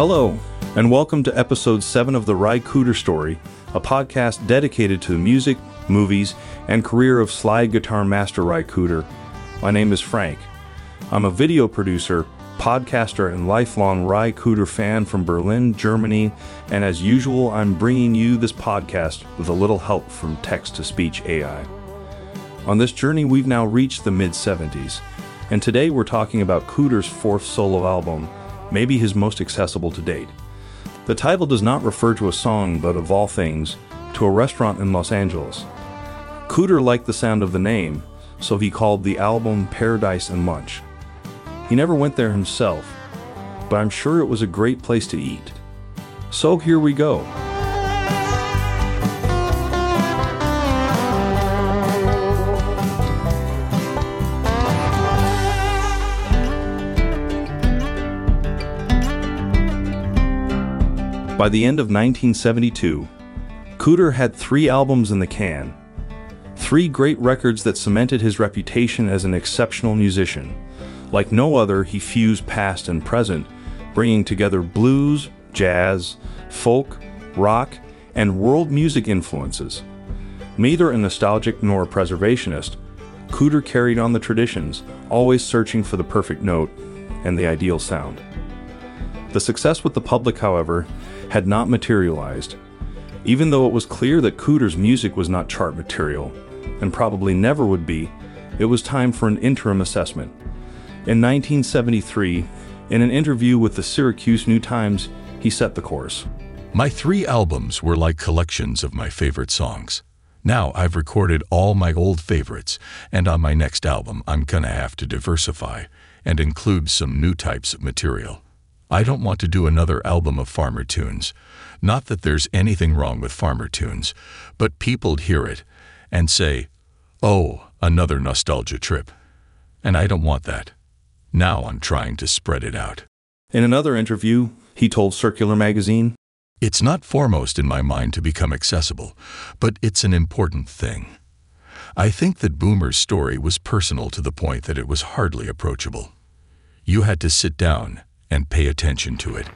Hello, and welcome to episode 7 of the Ry Cooder Story, a podcast dedicated to the music, movies, and career of slide guitar master Ry Cooder. My name is Frank. I'm a video producer, podcaster, and lifelong Ry Cooder fan from Berlin, Germany, and as usual, I'm bringing you this podcast with a little help from text to speech AI. On this journey, we've now reached the mid 70s, and today we're talking about Cooder's fourth solo album, maybe his most accessible to date. The title does not refer to a song, but of all things, to a restaurant in Los Angeles. Cooder liked the sound of the name, so he called the album Paradise and Lunch. He never went there himself, but I'm sure it was a great place to eat. So here we go. By the end of 1972, Cooder had three albums in the can, three great records that cemented his reputation as an exceptional musician. Like no other, he fused past and present, bringing together blues, jazz, folk, rock, and world music influences. Neither a nostalgic nor a preservationist, Cooder carried on the traditions, always searching for the perfect note and the ideal sound. The success with the public, however, had not materialized, even though it was clear that Cooder's music was not chart material, and probably never would be, it was time for an interim assessment. In 1973, in an interview with the Syracuse New Times, he set the course. My three albums were like collections of my favorite songs. Now I've recorded all my old favorites, and on my next album I'm gonna have to diversify and include some new types of material. I don't want to do another album of farmer tunes. Not that there's anything wrong with farmer tunes, but people'd hear it and say, oh, another nostalgia trip. And I don't want that. Now I'm trying to spread it out. In another interview, he told Circular Magazine, It's not foremost in my mind to become accessible, but it's an important thing. I think that Boomer's story was personal to the point that it was hardly approachable. You had to sit down and pay attention to it.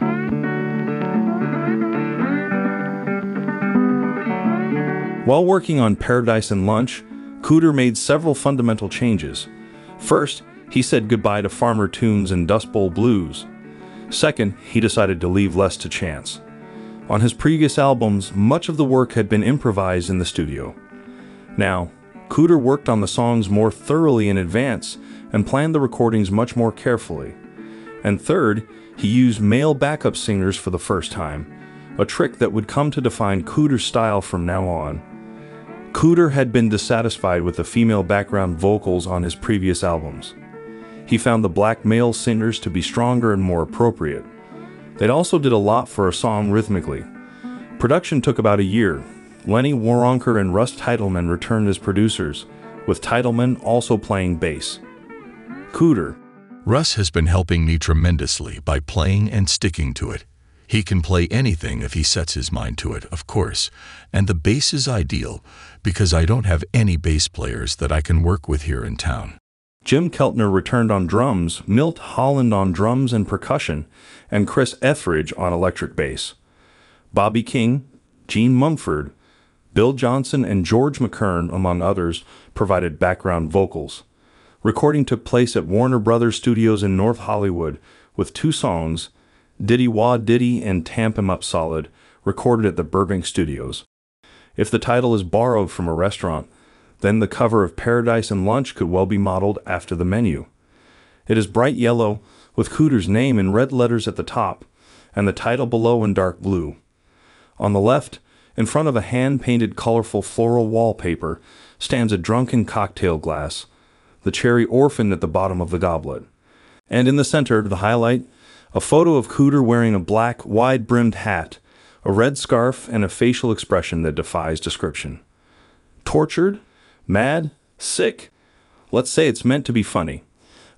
While working on Paradise and Lunch, Cooder made several fundamental changes. First, he said goodbye to farmer tunes and Dust Bowl blues. Second, he decided to leave less to chance. On his previous albums, much of the work had been improvised in the studio. Now, Cooder worked on the songs more thoroughly in advance and planned the recordings much more carefully. And third, he used male backup singers for the first time, a trick that would come to define Cooder's style from now on. Cooder had been dissatisfied with the female background vocals on his previous albums. He found the black male singers to be stronger and more appropriate. They also did a lot for a song rhythmically. Production took about a year. Lenny Waronker and Russ Titelman returned as producers, with Titelman also playing bass. Cooder. Russ has been helping me tremendously by playing and sticking to it. He can play anything if he sets his mind to it, of course, and the bass is ideal because I don't have any bass players that I can work with here in town. Jim Keltner returned on drums, Milt Holland on drums and percussion, and Chris Etheridge on electric bass. Bobby King, Gene Mumford, Bill Johnson, and George McCurn, among others, provided background vocals. Recording took place at Warner Brothers Studios in North Hollywood, with two songs, Diddy Wah Diddy and Tamp 'em Up Solid, recorded at the Burbank Studios. If the title is borrowed from a restaurant, then the cover of Paradise and Lunch could well be modeled after the menu. It is bright yellow, with Cooder's name in red letters at the top, and the title below in dark blue. On the left, in front of a hand painted colorful floral wallpaper, stands a drunken cocktail glass, the cherry orphan at the bottom of the goblet. And in the center, the highlight, a photo of Cooder wearing a black, wide brimmed hat, a red scarf, and a facial expression that defies description. Tortured? Mad? Sick? Let's say it's meant to be funny.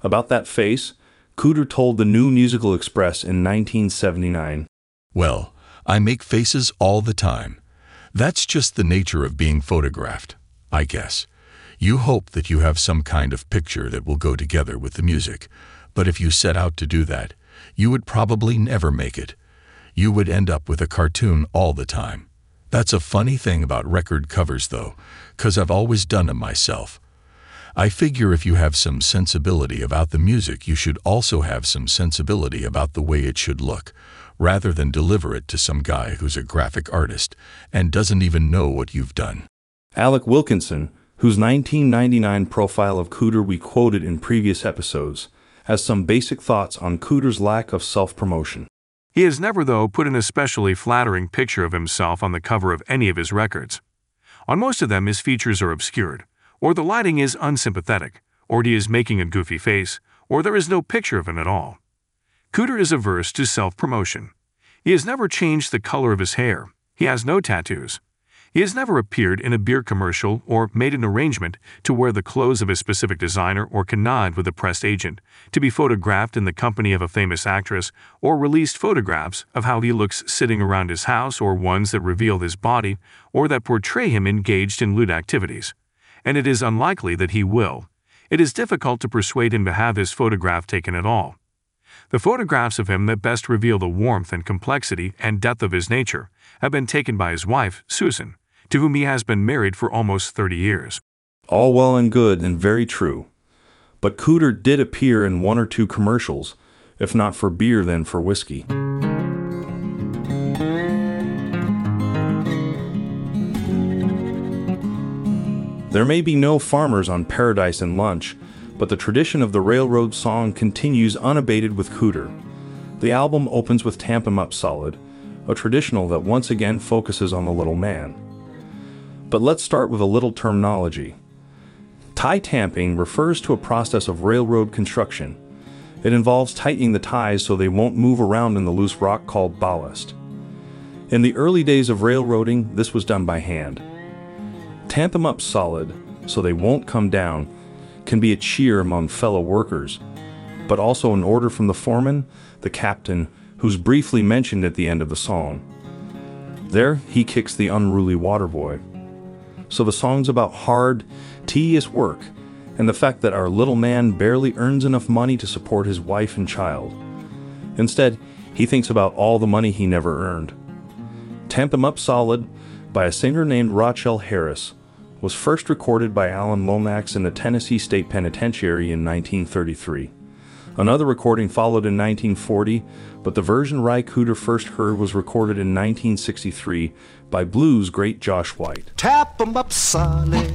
About that face, Cooder told the New Musical Express in 1979 Well, I make faces all the time. That's just the nature of being photographed, I guess. You hope that you have some kind of picture that will go together with the music, but if you set out to do that, you would probably never make it you would end up with a cartoon all the time. That's a funny thing about record covers, though, 'cause I've always done them myself. I figure if you have some sensibility about the music, you should also have some sensibility about the way it should look, rather than deliver it to some guy who's a graphic artist and doesn't even know what you've done. Alec Wilkinson, whose 1999 profile of Cooder we quoted in previous episodes, has some basic thoughts on Cooder's lack of self promotion. He has never, though, put an especially flattering picture of himself on the cover of any of his records. On most of them, his features are obscured, or the lighting is unsympathetic, or he is making a goofy face, or there is no picture of him at all. Cooder is averse to self promotion. He has never changed the color of his hair. He has no tattoos. He has never appeared in a beer commercial or made an arrangement to wear the clothes of a specific designer or connived with a press agent, to be photographed in the company of a famous actress, or released photographs of how he looks sitting around his house or ones that reveal his body or that portray him engaged in lewd activities. And it is unlikely that he will. It is difficult to persuade him to have his photograph taken at all. The photographs of him that best reveal the warmth and complexity and depth of his nature have been taken by his wife, Susan, to whom he has been married for almost 30 years. All well and good and very true. But Cooder did appear in one or two commercials, if not for beer, then for whiskey. There may be no farmers on Paradise and Lunch, but the tradition of the railroad song continues unabated with Cooder. The album opens with Tamp 'em Up Solid, a traditional that once again focuses on the little man. But let's start with a little terminology. Tie tamping refers to a process of railroad construction. It involves tightening the ties so they won't move around in the loose rock called ballast. In the early days of railroading, this was done by hand. Tamp them up solid so they won't come down can be a cheer among fellow workers, but also an order from the foreman, the captain, who's briefly mentioned at the end of the song. There, he kicks the unruly water boy. So the song's about hard, tedious work and the fact that our little man barely earns enough money to support his wife and child. Instead, he thinks about all the money he never earned. Tamp 'em Up Solid by a singer named Rachel Harris was first recorded by Alan Lomax in the Tennessee State Penitentiary in 1933. Another recording followed in 1940, but the version Ry Cooder first heard was recorded in 1963 by blues great Josh White. Tap 'em up solid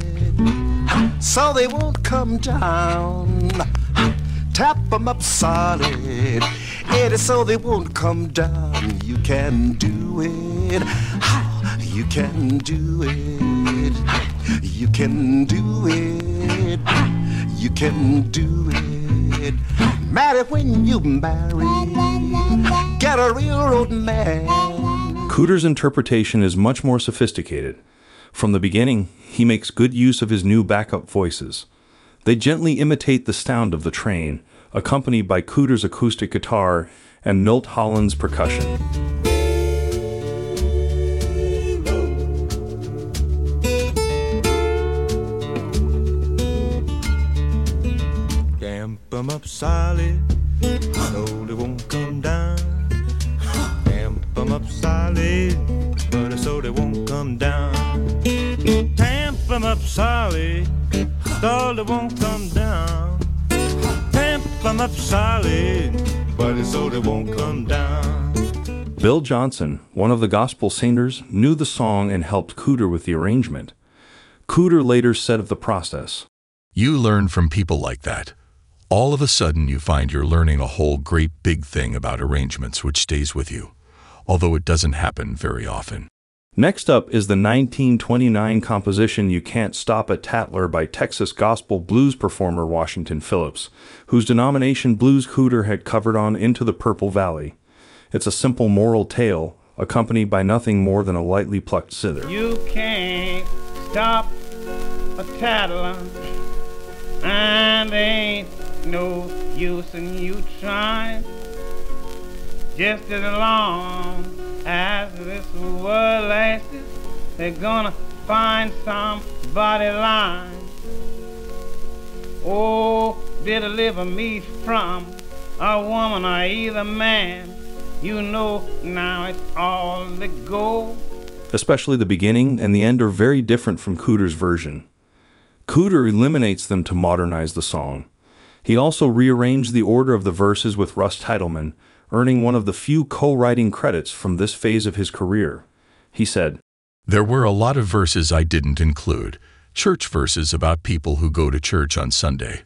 so they won't come down. Tap 'em up solid, it is so they won't come down. You can do it, you can do it, you can do it, you can do it. Marry when you marry, get a railroad man. Cooder's interpretation is much more sophisticated. From the beginning, he makes good use of his new backup voices. They gently imitate the sound of the train, accompanied by Cooder's acoustic guitar and Milt Holland's percussion. Damp 'em up solid, so they won't come down. Damp 'em up solid, but so they won't come down. Tamp 'em up solid, so they won't come down. Tamp 'em up solid, but so they won't come down. Bill Johnson, one of the gospel singers, knew the song and helped Cooder with the arrangement. Cooder later said of the process, You learn from people like that. All of a sudden, you find you're learning a whole great big thing about arrangements which stays with you, although it doesn't happen very often. Next up is the 1929 composition You Can't Stop a Tattler by Texas gospel blues performer Washington Phillips, whose denomination Blues Cooder had covered on Into the Purple Valley. It's a simple moral tale, accompanied by nothing more than a lightly plucked zither. You can't stop a tattler, and ain't no use in you trying. Just as long as this world lasts, they're gonna find somebody lying. Oh, deliver me from a woman or either man. You know now it's all the go. Especially the beginning and the end are very different from Cooder's version. Cooder eliminates them to modernize the song. He also rearranged the order of the verses with Russ Titelman, earning one of the few co writing credits from this phase of his career. He said, There were a lot of verses I didn't include. Church verses about people who go to church on Sunday,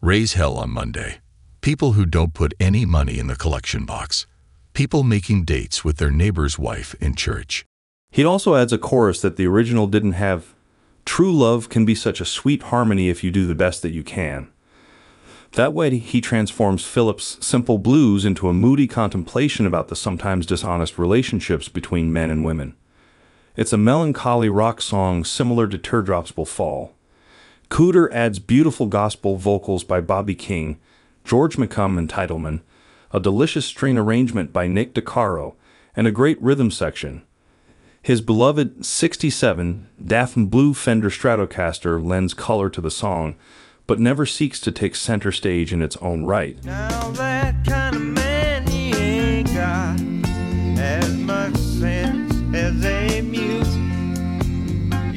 raise hell on Monday, people who don't put any money in the collection box, people making dates with their neighbor's wife in church. He also adds a chorus that the original didn't have. True love can be such a sweet harmony if you do the best that you can. That way, he transforms Phillips' simple blues into a moody contemplation about the sometimes dishonest relationships between men and women. It's a melancholy rock song similar to Teardrops Will Fall. Cooder adds beautiful gospel vocals by Bobby King, George McComb, and Titelman, a delicious string arrangement by Nick DeCaro, and a great rhythm section. His beloved 67 Daphne Blue Fender Stratocaster lends color to the song, but never seeks to take center stage in its own right.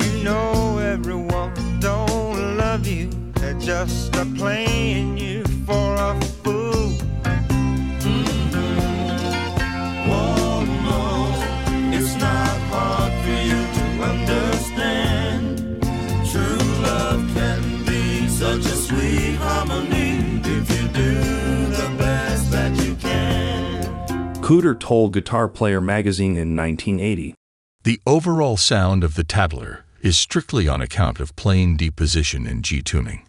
You know everyone don't love you. They're just a playing you Cooder told Guitar Player magazine in 1980. The overall sound of the Tattler is strictly on account of plain deep position in G tuning.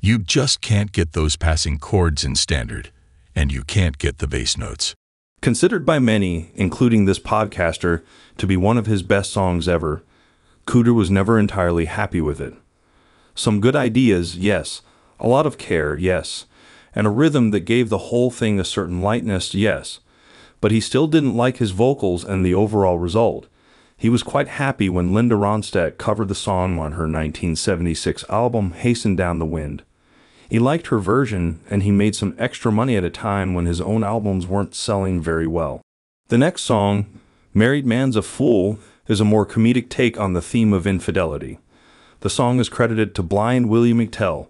You just can't get those passing chords in standard, and you can't get the bass notes. Considered by many, including this podcaster, to be one of his best songs ever, Cooder was never entirely happy with it. Some good ideas, yes. A lot of care, yes. And a rhythm that gave the whole thing a certain lightness, yes. But he still didn't like his vocals and the overall result. He was quite happy when Linda Ronstadt covered the song on her 1976 album Hasten Down the Wind. He liked her version, and he made some extra money at a time when his own albums weren't selling very well. The next song, Married Man's a Fool, is a more comedic take on the theme of infidelity. The song is credited to blind Willie McTell,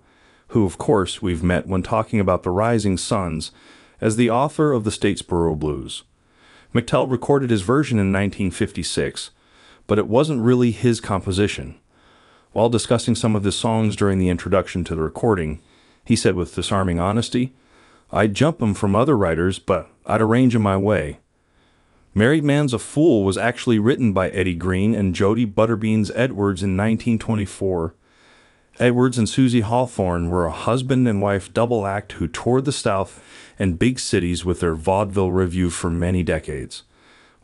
who, of course, we've met when talking about the Rising Sons, as the author of the Statesboro Blues. McTell recorded his version in 1956, but it wasn't really his composition. While discussing some of his songs during the introduction to the recording, he said with disarming honesty, I'd jump 'em from other writers, but I'd arrange 'em my way. Married Man's a Fool was actually written by Eddie Green and Jody Butterbeans Edwards in 1924. Edwards and Susie Hawthorne were a husband and wife double act who toured the South and big cities with their vaudeville revue for many decades.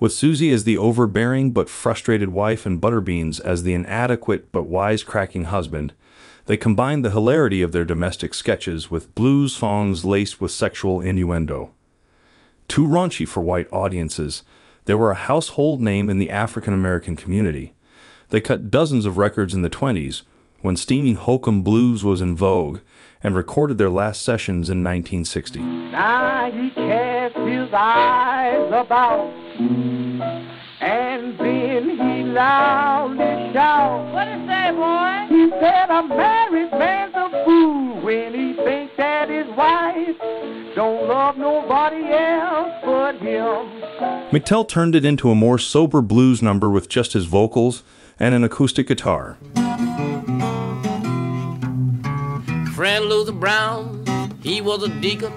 With Susie as the overbearing but frustrated wife and Butterbeans as the inadequate but wisecracking husband, they combined the hilarity of their domestic sketches with blues songs laced with sexual innuendo. Too raunchy for white audiences, they were a household name in the African American community. They cut dozens of records in the 20s when steamy hokum blues was in vogue and recorded their last sessions in 1960. Now he cast his eyes about, and then he loudly shout. What it say, boy? He said a married man's a fool when he thinks that his wife don't love nobody else but him. McTell turned it into a more sober blues number with just his vocals and an acoustic guitar. Friend Luther Brown, he was a deacon,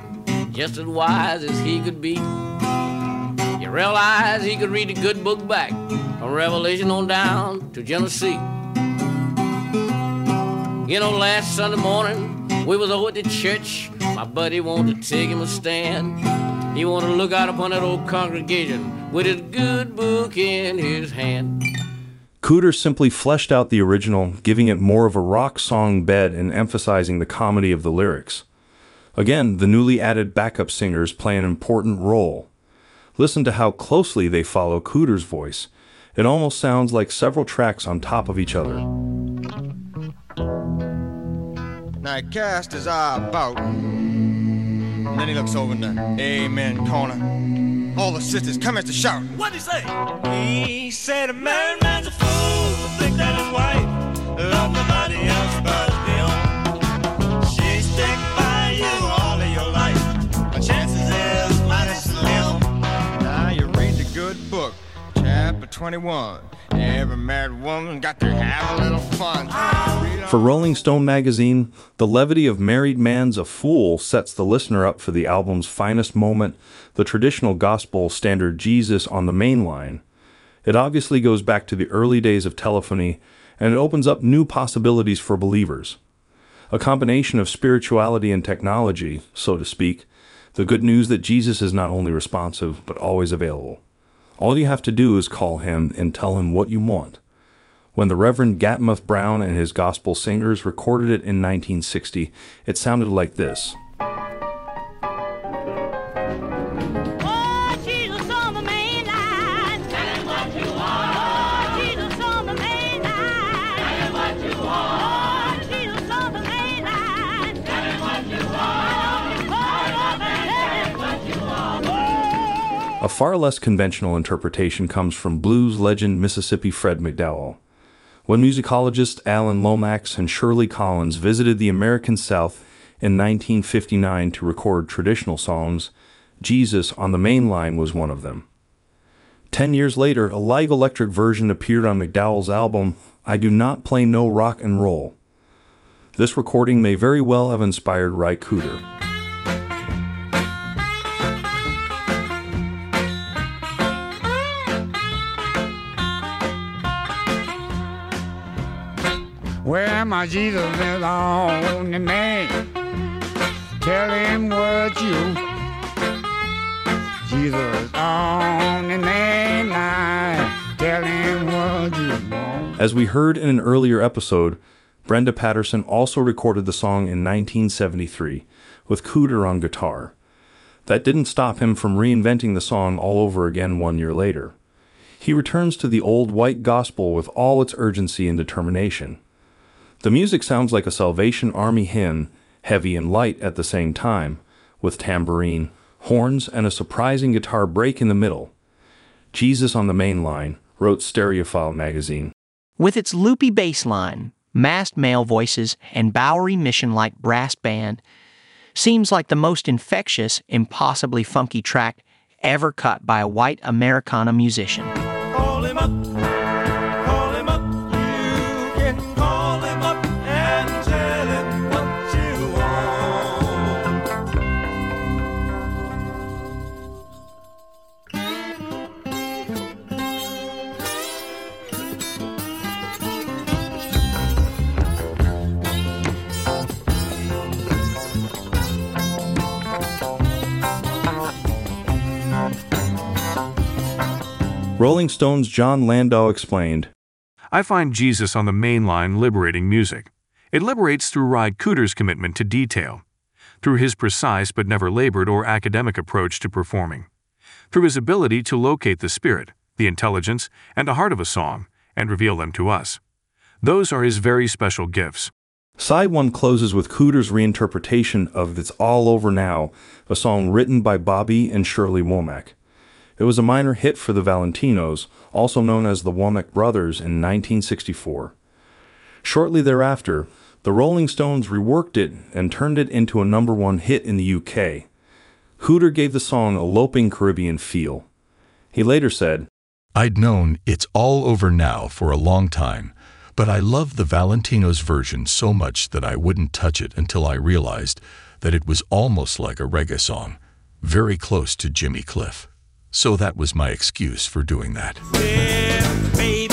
just as wise as he could be. You realize he could read a good book back from Revelation on down to Genesis. You know, last Sunday morning, we was over at the church. My buddy wanted to take him a stand. He wanted to look out upon that old congregation with his good book in his hand. Cooder simply fleshed out the original, giving it more of a rock song bed and emphasizing the comedy of the lyrics. Again, the newly added backup singers play an important role. Listen to how closely they follow Cooder's voice. It almost sounds like several tracks on top of each other. Now he cast his eye about. And then he looks over in the Amen corner. All the sisters come at the shout. What'd he say? He said a married man's a fool to think that his wife loves nobody else but him. She stick by you all of your life. The chances is mighty slim. Now you read the good book, chapter 21. Every married woman got to have a little fun. For Rolling Stone magazine, the levity of Married Man's a Fool sets the listener up for the album's finest moment, the traditional gospel standard Jesus on the main line. It obviously goes back to the early days of telephony, and it opens up new possibilities for believers. A combination of spirituality and technology, so to speak, the good news that Jesus is not only responsive, but always available. All you have to do is call him and tell him what you want. When the Reverend Gatemouth Brown and his gospel singers recorded it in 1960, it sounded like this. A far less conventional interpretation comes from blues legend Mississippi Fred McDowell. When musicologists Alan Lomax and Shirley Collins visited the American South in 1959 to record traditional songs, Jesus on the Main Line was one of them. Ten years later, a live electric version appeared on McDowell's album, I Do Not Play No Rock and Roll. This recording may very well have inspired Ry Cooder. Well, my Jesus is on the man. Tell him what you. Jesus on the line. Tell him what you want. As we heard in an earlier episode, Brenda Patterson also recorded the song in 1973 with Cooder on guitar. That didn't stop him from reinventing the song all over again one year later. He returns to the old white gospel with all its urgency and determination. The music sounds like a Salvation Army hymn, heavy and light at the same time, with tambourine, horns, and a surprising guitar break in the middle. Jesus on the Main Line, wrote Stereophile magazine. With its loopy bass line, masked male voices, and Bowery Mission like brass band, seems like the most infectious, impossibly funky track ever cut by a white Americana musician. Rolling Stone's Jon Landau explained, I find Jesus on the main line liberating music. It liberates through Ry Cooder's commitment to detail, through his precise but never labored or academic approach to performing, through his ability to locate the spirit, the intelligence, and the heart of a song and reveal them to us. Those are his very special gifts. Side 1 closes with Cooder's reinterpretation of It's All Over Now, a song written by Bobby and Shirley Womack. It was a minor hit for the Valentinos, also known as the Womack Brothers, in 1964. Shortly thereafter, the Rolling Stones reworked it and turned it into a number one hit in the UK. Cooder gave the song a loping Caribbean feel. He later said, I'd known It's All Over Now for a long time, but I loved the Valentino's version so much that I wouldn't touch it until I realized that it was almost like a reggae song, very close to Jimmy Cliff. So that was my excuse for doing that. Well, baby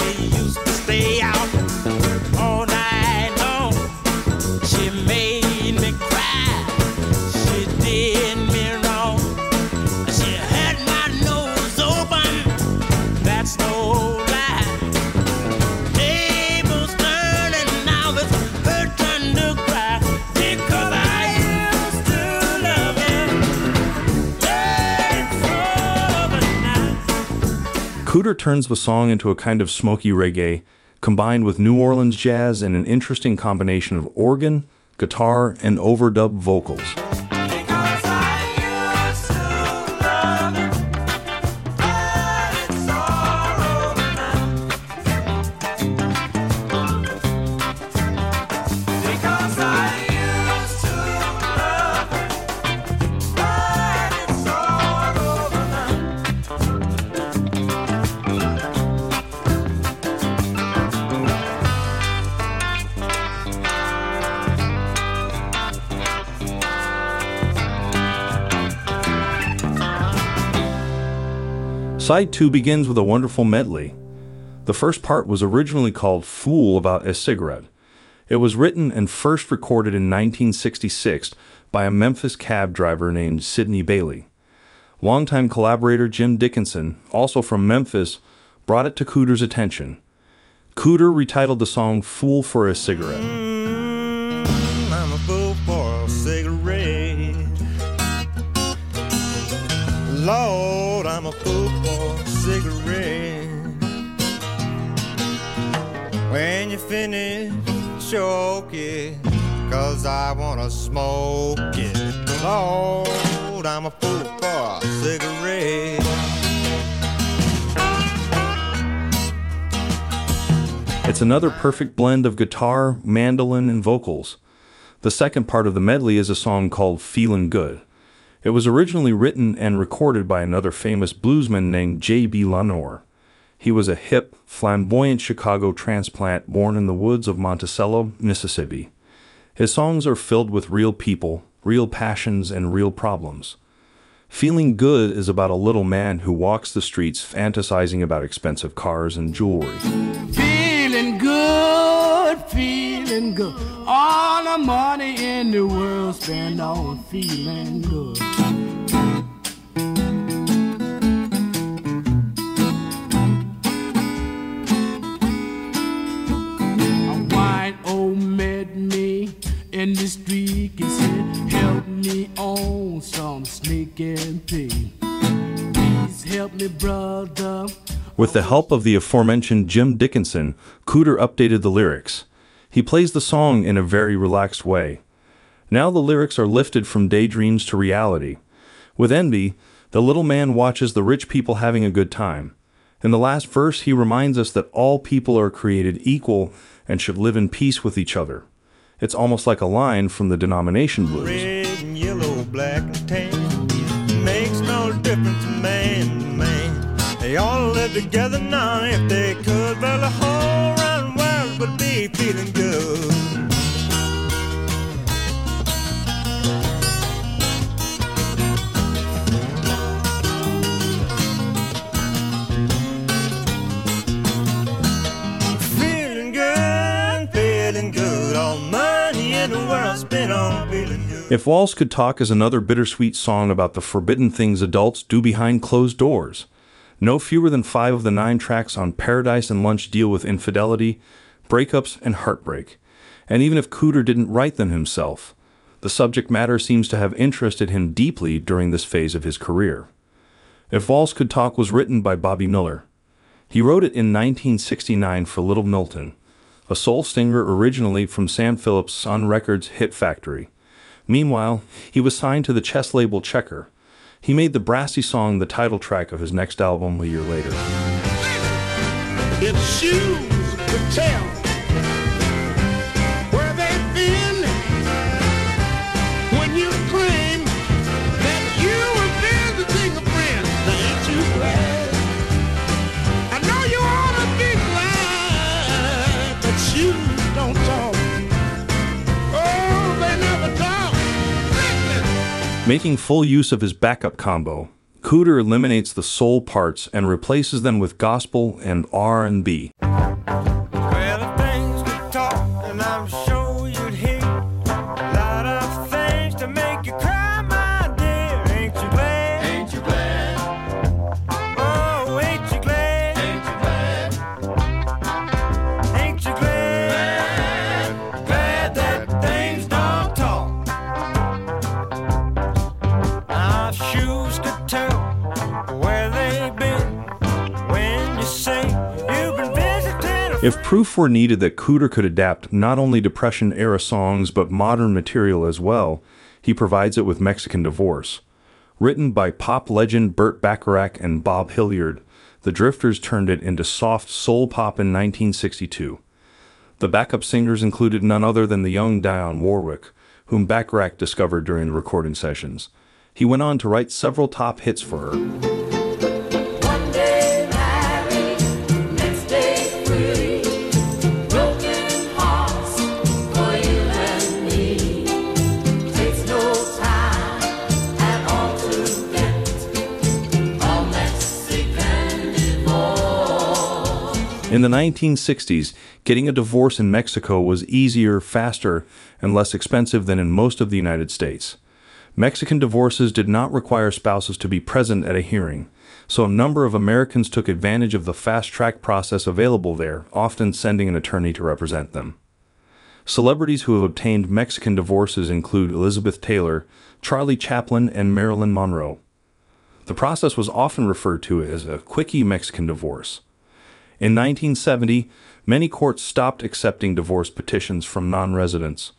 now. Cooder turns the song into a kind of smoky reggae, combined with New Orleans jazz and an interesting combination of organ, guitar, and overdub vocals. Side 2 begins with a wonderful medley. The first part was originally called Fool About a Cigarette. It was written and first recorded in 1966 by a Memphis cab driver named Sidney Bailey. Longtime collaborator Jim Dickinson, also from Memphis, brought it to Cooder's attention. Cooder retitled the song Fool for a Cigarette. Mm. Lord, I'm a fool When you finish, choke it, cause I wanna smoke it. Lord, I'm a fool for a cigarette. It's another perfect blend of guitar, mandolin, and vocals. The second part of the medley is a song called Feelin' Good. It was originally written and recorded by another famous bluesman named J.B. Lenoir. He was a hip, flamboyant Chicago transplant born in the woods of Monticello, Mississippi. His songs are filled with real people, real passions, and real problems. Feeling Good is about a little man who walks the streets fantasizing about expensive cars and jewelry. Feeling good, feeling good. All the money in the world spent on feeling good. Me in the street and said, Help me on some snake and pay. Please help me, brother. With the help of the aforementioned Jim Dickinson, Cooder updated the lyrics. He plays the song in a very relaxed way. Now the lyrics are lifted from daydreams to reality. With envy, the little man watches the rich people having a good time. In the last verse, he reminds us that all people are created equal and should live in peace with each other. It's almost like a line from the denomination blues. Red and yellow, black and tan. Makes no difference, man to man. They all live together now if they could. Well, the whole round world would be feeling good. If Walls Could Talk is another bittersweet song about the forbidden things adults do behind closed doors. No fewer than five of the nine tracks on Paradise and Lunch deal with infidelity, breakups, and heartbreak. And even if Cooder didn't write them himself, the subject matter seems to have interested him deeply during this phase of his career. If Walls Could Talk was written by Bobby Miller. He wrote it in 1969 for Little Milton, a soul singer originally from Sam Phillips' Sun Records hit factory. Meanwhile, he was signed to the chess label Checker. He made the brassy song the title track of his next album a year later. Could tell Making full use of his backup combo, Cooder eliminates the soul parts and replaces them with gospel and R&B. If proof were needed that Cooder could adapt not only Depression era songs but modern material as well, he provides it with Mexican Divorce. Written by pop legend Burt Bacharach and Bob Hilliard, the Drifters turned it into soft soul pop in 1962. The backup singers included none other than the young Dionne Warwick, whom Bacharach discovered during the recording sessions. He went on to write several top hits for her. In the 1960s, getting a divorce in Mexico was easier, faster, and less expensive than in most of the United States. Mexican divorces did not require spouses to be present at a hearing, so a number of Americans took advantage of the fast track process available there, often sending an attorney to represent them. Celebrities who have obtained Mexican divorces include Elizabeth Taylor, Charlie Chaplin, and Marilyn Monroe. The process was often referred to as a quickie Mexican divorce. In 1970, many courts stopped accepting divorce petitions from non residents.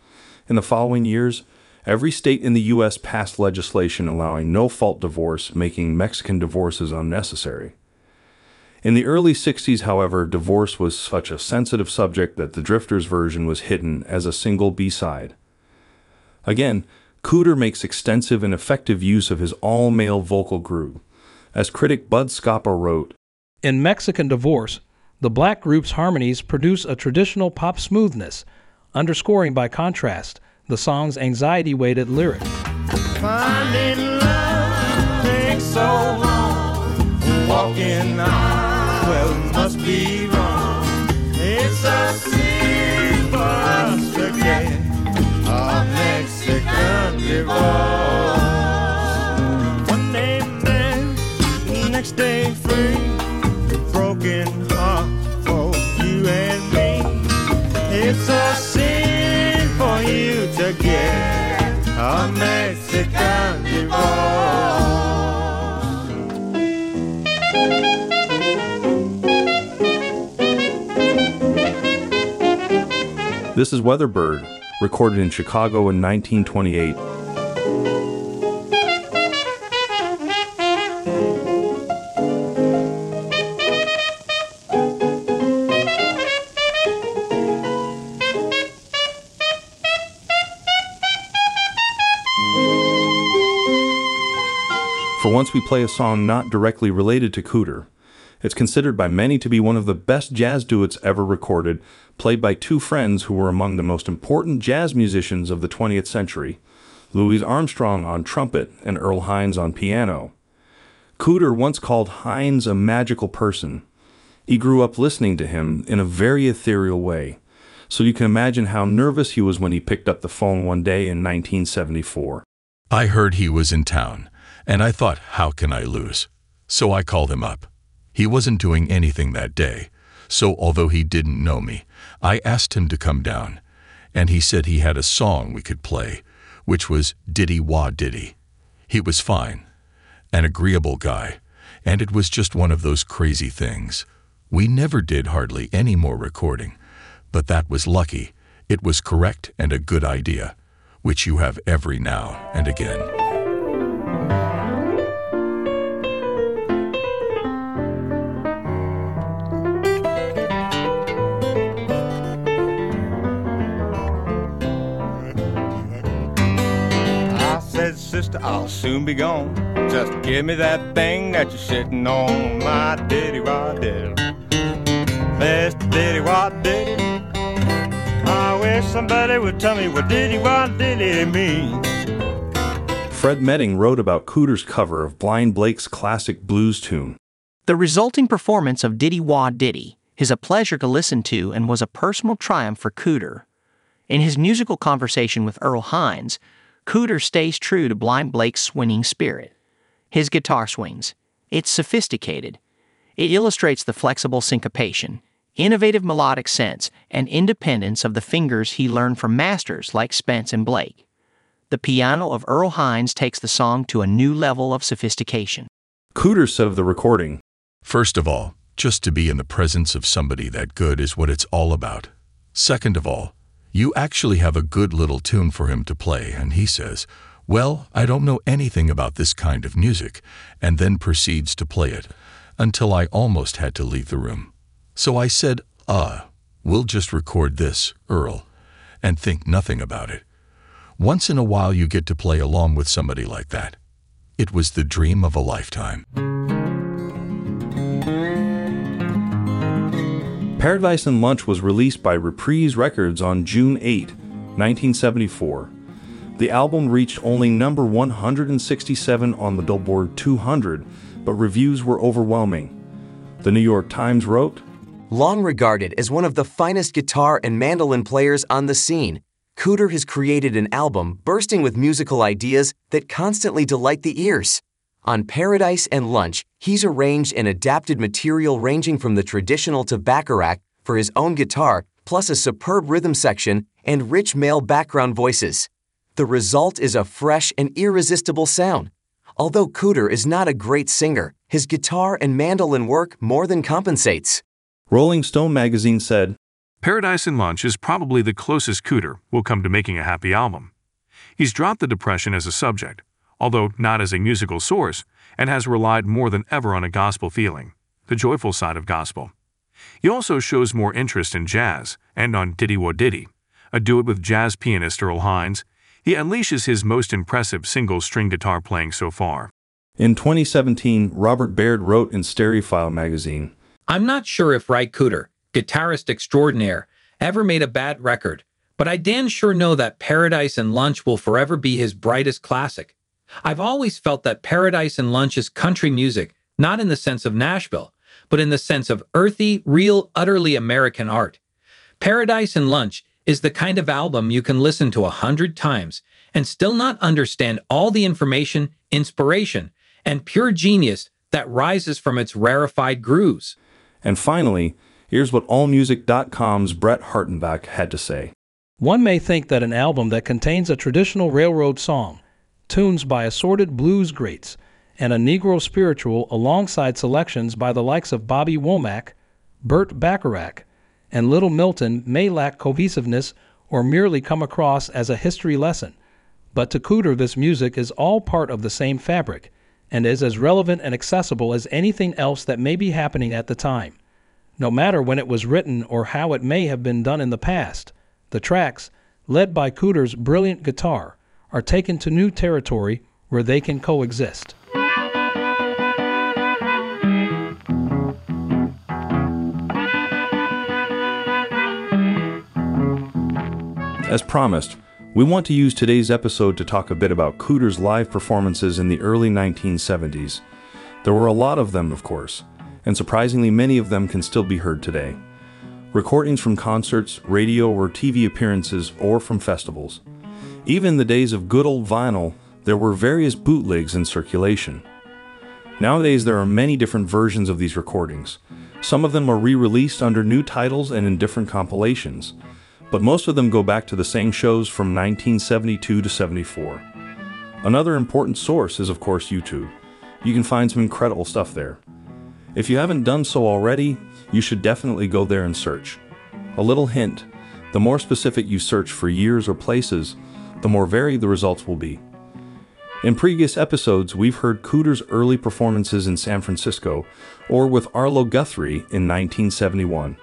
In the following years, every state in the U.S. passed legislation allowing no fault divorce, making Mexican divorces unnecessary. In the early 60s, however, divorce was such a sensitive subject that the Drifters version was hidden as a single B side. Again, Cooder makes extensive and effective use of his all male vocal group. As critic Bud Scoppa wrote, In Mexican Divorce, the black group's harmonies produce a traditional pop smoothness, underscoring by contrast the song's anxiety weighted lyric. Finding love takes so long. Walking on, well, must be wrong. It's a for us a Mexican. Divorce. This is Weatherbird, recorded in Chicago in 1928. Once, we play a song not directly related to Cooder. It's considered by many to be one of the best jazz duets ever recorded, played by two friends who were among the most important jazz musicians of the 20th century Louis Armstrong on trumpet and Earl Hines on piano. Cooder once called Hines a magical person. He grew up listening to him in a very ethereal way, so you can imagine how nervous he was when he picked up the phone one day in 1974. I heard he was in town, and I thought, how can I lose? So I called him up. He wasn't doing anything that day, so although he didn't know me, I asked him to come down, and he said he had a song we could play, which was Diddy Wah Diddy. He was fine, an agreeable guy, and it was just one of those crazy things. We never did hardly any more recording, but that was lucky. It was correct and a good idea, which you have every now and again. Sister, I'll soon be gone. Just give me that thing that you're sitting on, my diddy wah diddy. Mr. Diddy wah diddy. I wish somebody would tell me what diddy wah diddy mean. Fred Medding wrote about Cooder's cover of Blind Blake's classic blues tune. The resulting performance of Diddy Wah Diddy is a pleasure to listen to and was a personal triumph for Cooder. In his musical conversation with Earl Hines, Cooder stays true to Blind Blake's swinging spirit. His guitar swings. It's sophisticated. It illustrates the flexible syncopation, innovative melodic sense, and independence of the fingers he learned from masters like Spence and Blake. The piano of Earl Hines takes the song to a new level of sophistication. Cooder said of the recording, First of all, just to be in the presence of somebody that good is what it's all about. Second of all, you actually have a good little tune for him to play, and he says, Well, I don't know anything about this kind of music, and then proceeds to play it, until I almost had to leave the room. So I said, Uh, we'll just record this, Earl, and think nothing about it. Once in a while, you get to play along with somebody like that. It was the dream of a lifetime. Paradise and Lunch was released by Reprise Records on June 8, 1974. The album reached only number 167 on the Billboard 200, but reviews were overwhelming. The New York Times wrote, Long regarded as one of the finest guitar and mandolin players on the scene, Cooder has created an album bursting with musical ideas that constantly delight the ears. On Paradise and Lunch, he's arranged and adapted material ranging from the traditional to Bacharach for his own guitar, plus a superb rhythm section and rich male background voices. The result is a fresh and irresistible sound. Although Cooder is not a great singer, his guitar and mandolin work more than compensates. Rolling Stone magazine said, Paradise and Lunch is probably the closest Cooder will come to making a happy album. He's dropped the depression as a subject, although not as a musical source, and has relied more than ever on a gospel feeling, the joyful side of gospel. He also shows more interest in jazz and on Diddy Wah Diddy, a duet with jazz pianist Earl Hines. He unleashes his most impressive single string guitar playing so far. In 2017, Robert Baird wrote in Stereophile magazine, I'm not sure if Ry Cooder, guitarist extraordinaire, ever made a bad record, but I damn sure know that Paradise and Lunch will forever be his brightest classic. I've always felt that Paradise and Lunch is country music, not in the sense of Nashville, but in the sense of earthy, real, utterly American art. Paradise and Lunch is the kind of album you can listen to a hundred times and still not understand all the information, inspiration, and pure genius that rises from its rarefied grooves. And finally, here's what AllMusic.com's Brett Hartenbach had to say. One may think that an album that contains a traditional railroad song, tunes by assorted blues greats, and a Negro spiritual alongside selections by the likes of Bobby Womack, Burt Bacharach, and Little Milton may lack cohesiveness or merely come across as a history lesson. But to Cooder, this music is all part of the same fabric and is as relevant and accessible as anything else that may be happening at the time. No matter when it was written or how it may have been done in the past, the tracks, led by Cooder's brilliant guitar, are taken to new territory where they can coexist. As promised, we want to use today's episode to talk a bit about Cooder's live performances in the early 1970s. There were a lot of them, of course, and surprisingly many of them can still be heard today. Recordings from concerts, radio or TV appearances, or from festivals. Even in the days of good old vinyl, there were various bootlegs in circulation. Nowadays, there are many different versions of these recordings. Some of them are re released under new titles and in different compilations, but most of them go back to the same shows from 1972 to 74. Another important source is, of course, YouTube. You can find some incredible stuff there. If you haven't done so already, you should definitely go there and search. A little hint the more specific you search for years or places, the more varied the results will be. In previous episodes, we've heard Cooder's early performances in San Francisco or with Arlo Guthrie in 1971.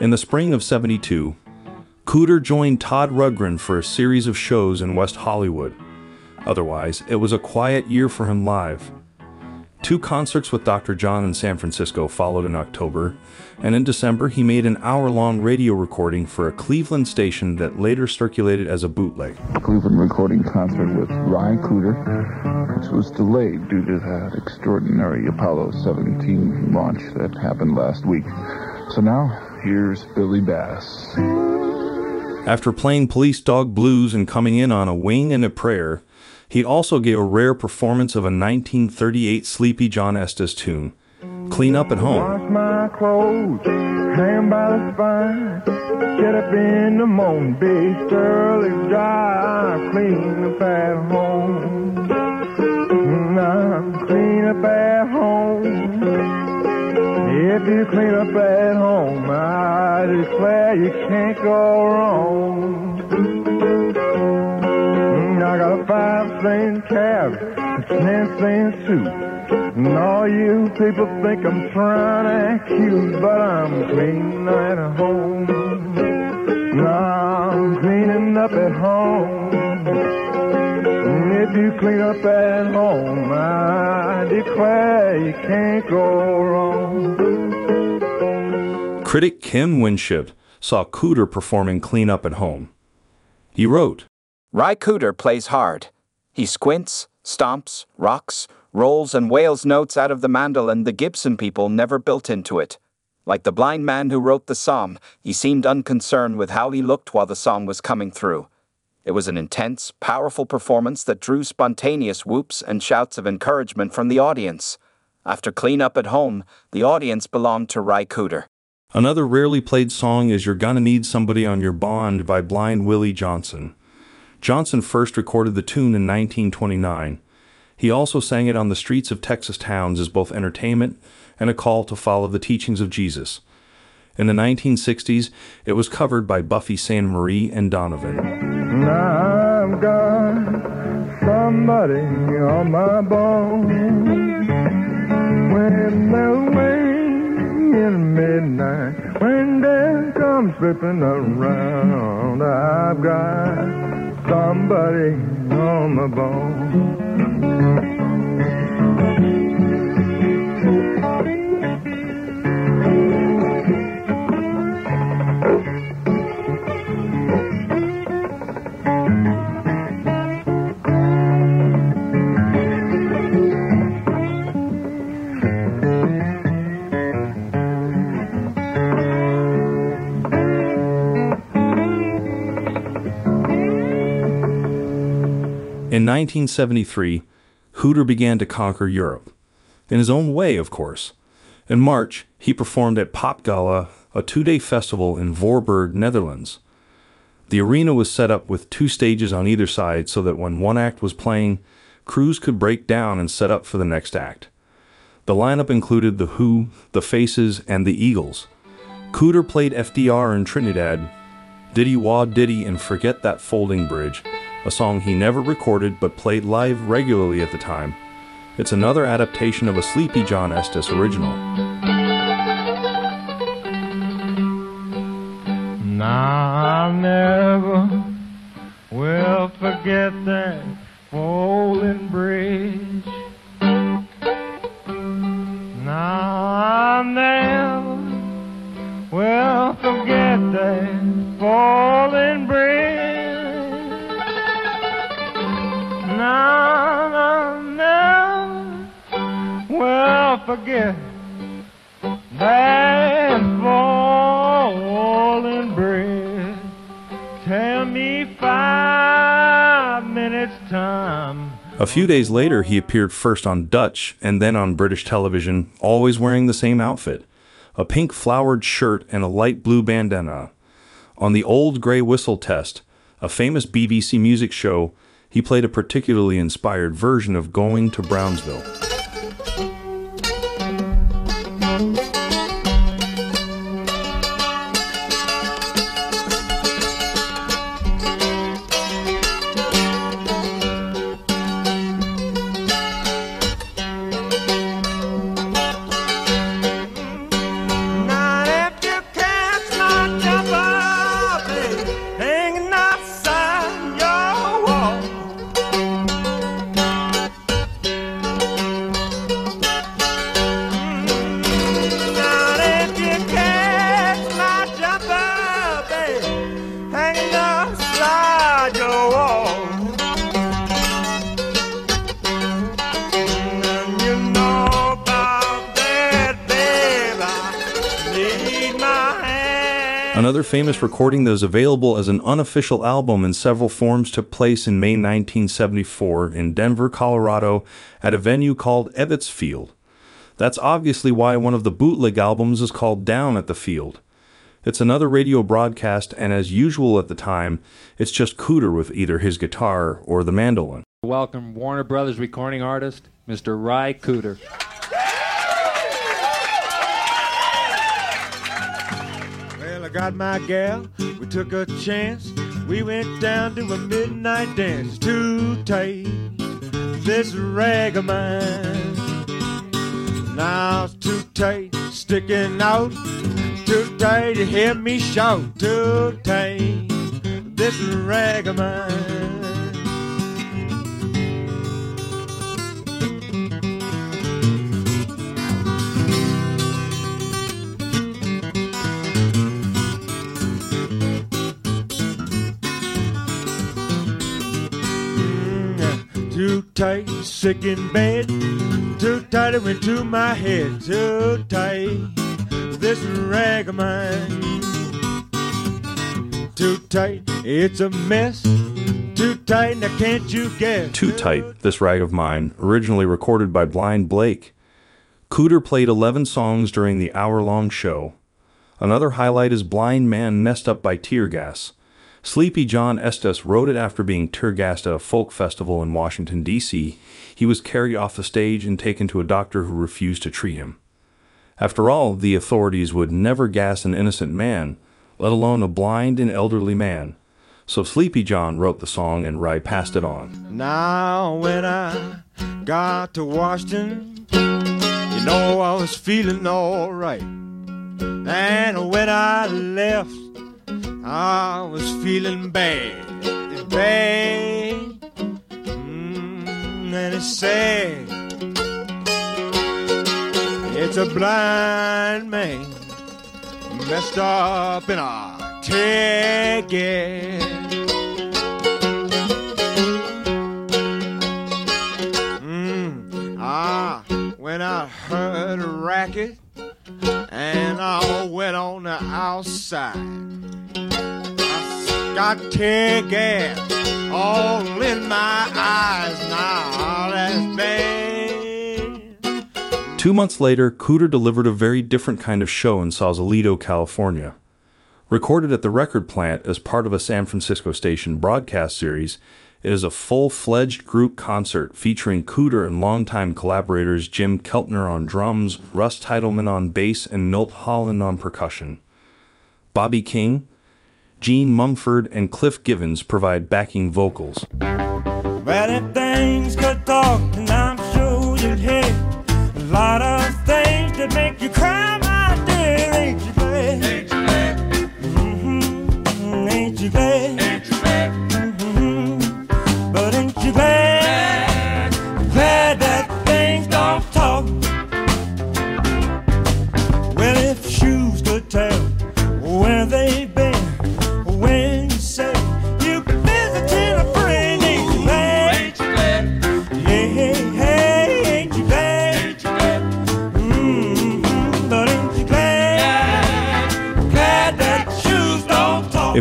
In the spring of 72, Cooder joined Todd Rundgren for a series of shows in West Hollywood. Otherwise, it was a quiet year for him live. Two concerts with Dr. John in San Francisco followed in October, and in December he made an hour long radio recording for a Cleveland station that later circulated as a bootleg. Cleveland recording concert with Ryan Cooder, which was delayed due to that extraordinary Apollo 17 launch that happened last week. So now, here's Billy Bass. After playing Police Dog Blues and coming in on a wing and a prayer, he also gave a rare performance of a 1938 Sleepy John Estes tune, Clean Up at Home. Wash my clothes, hang by the spine. Get up in the morning, be dry. Clean up at home. Mm, I'm clean up at home. If you clean up at home, I declare you can't go wrong. Mm, I got a five cent cab, a ten cent suit. And all you people think I'm trying to act cute, but I'm clean at home. Nah, I'm cleaning up at home. And if you clean up at home, I declare you can't go wrong. Critic Kim Winship saw Cooder performing Clean Up at Home. He wrote, Ry Cooder plays hard. He squints, stomps, rocks, rolls, and wails notes out of the mandolin the Gibson people never built into it. Like the blind man who wrote the psalm, he seemed unconcerned with how he looked while the song was coming through. It was an intense, powerful performance that drew spontaneous whoops and shouts of encouragement from the audience. After cleanup at home, the audience belonged to Ry Cooder. Another rarely played song is You're Gonna Need Somebody on Your Bond by Blind Willie Johnson. Johnson first recorded the tune in 1929. He also sang it on the streets of Texas towns as both entertainment and a call to follow the teachings of Jesus. In the 1960s, it was covered by Buffy Sainte Marie and Donovan. Now I've got somebody on my bone. When they're in midnight, when death comes slipping around, I've got somebody on my bone. 1973, Cooder began to conquer Europe. In his own way, of course. In March, he performed at Popgala, a two day festival in Voorburg, Netherlands. The arena was set up with two stages on either side so that when one act was playing, crews could break down and set up for the next act. The lineup included The Who, The Faces, and The Eagles. Cooder played FDR in Trinidad, Diddy Wah Diddy and Forget That Floating Bridge, a song he never recorded but played live regularly at the time. It's another adaptation of a Sleepy John Estes original. Now I never will forget that falling bridge. Now I never will forget that falling bridge. Forget that falling. Tell me five minutes time. A few days later, he appeared first on Dutch and then on British television, always wearing the same outfit a pink flowered shirt and a light blue bandana. On the Old Grey Whistle Test, a famous BBC music show, he played a particularly inspired version of Going to Brownsville. Recording those available as an unofficial album in several forms took place in May 1974 in Denver, Colorado, at a venue called Ebbets Field. That's obviously why one of the bootleg albums is called Down at the Field. It's another radio broadcast, and as usual at the time, it's just Cooder with either his guitar or the mandolin. Welcome Warner Brothers recording artist, Mr. Ry Cooder. Got my gal, we took a chance. We went down to a midnight dance to take this rag of mine. Now it's too tight, sticking out. Too tight to hear me shout. Too tight, this rag of mine. Tight, sick in bed. Too tight, it went to my head. Too tight. this rag of mine. Too tight, it's a mess. Too tight, now can't you guess? Too Tight, This Rag of Mine, originally recorded by Blind Blake. Cooder played 11 songs during the hour long show. Another highlight is Blind Man Messed Up by Tear Gas. Sleepy John Estes wrote it after being tear gassed at a folk festival in Washington, D.C. He was carried off the stage and taken to a doctor who refused to treat him. After all, the authorities would never gas an innocent man, let alone a blind and elderly man. So Sleepy John wrote the song and Ry passed it on. Now, when I got to Washington, you know I was feeling alright. And when I left, I was feeling bad, bad. Mm, and it's sad. It's a blind man messed up in a ticket. Mm, ah, when I heard a racket and I went on the outside. Got tear gas all in my eyes now. That's bad. Two months later, Cooder delivered a very different kind of show in Sausalito, California. Recorded at the record plant as part of a San Francisco station broadcast series, it is a full fledged group concert featuring Cooder and longtime collaborators Jim Keltner on drums, Russ Titelman on bass, and Milt Holland on percussion. Bobby King, Gene Mumford, and Cliff Givens provide backing vocals. Well, if things could talk, then I'm sure you'd hear a lot of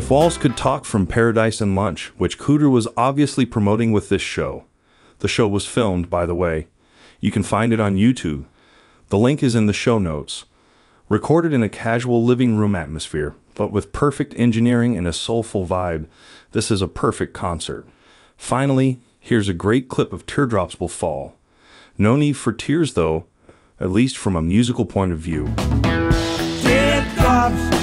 Walls Could Talk from Paradise and Lunch, which Cooder was obviously promoting with this show. The show was filmed, by the way. You can find it on YouTube. The link is in the show notes. Recorded in a casual living room atmosphere, but with perfect engineering and a soulful vibe, this is a perfect concert. Finally, here's a great clip of Teardrops Will Fall. No need for tears, though, at least from a musical point of view. Teardrops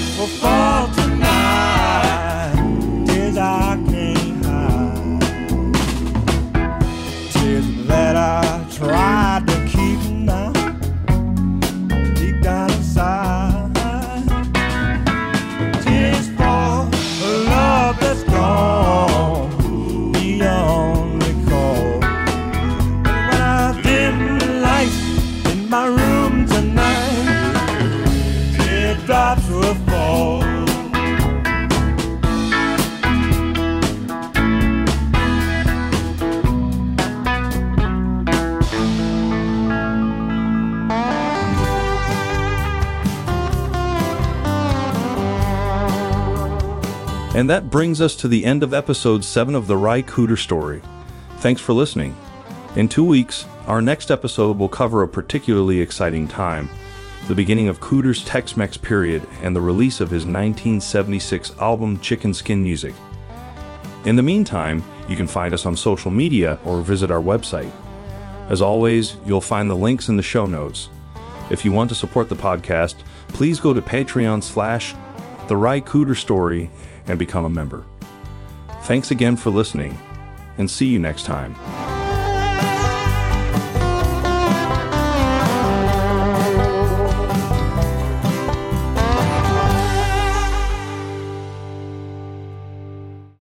And that brings us to the end of episode 7 of the Ry Cooder story. Thanks for listening. In two weeks, our next episode will cover a particularly exciting time the beginning of Cooder's Tex Mex period and the release of his 1976 album Chicken Skin Music. In the meantime, you can find us on social media or visit our website. As always, you'll find the links in the show notes. If you want to support the podcast, please go to Patreon slash The Ry Cooder Story and become a member. Thanks again for listening, and see you next time.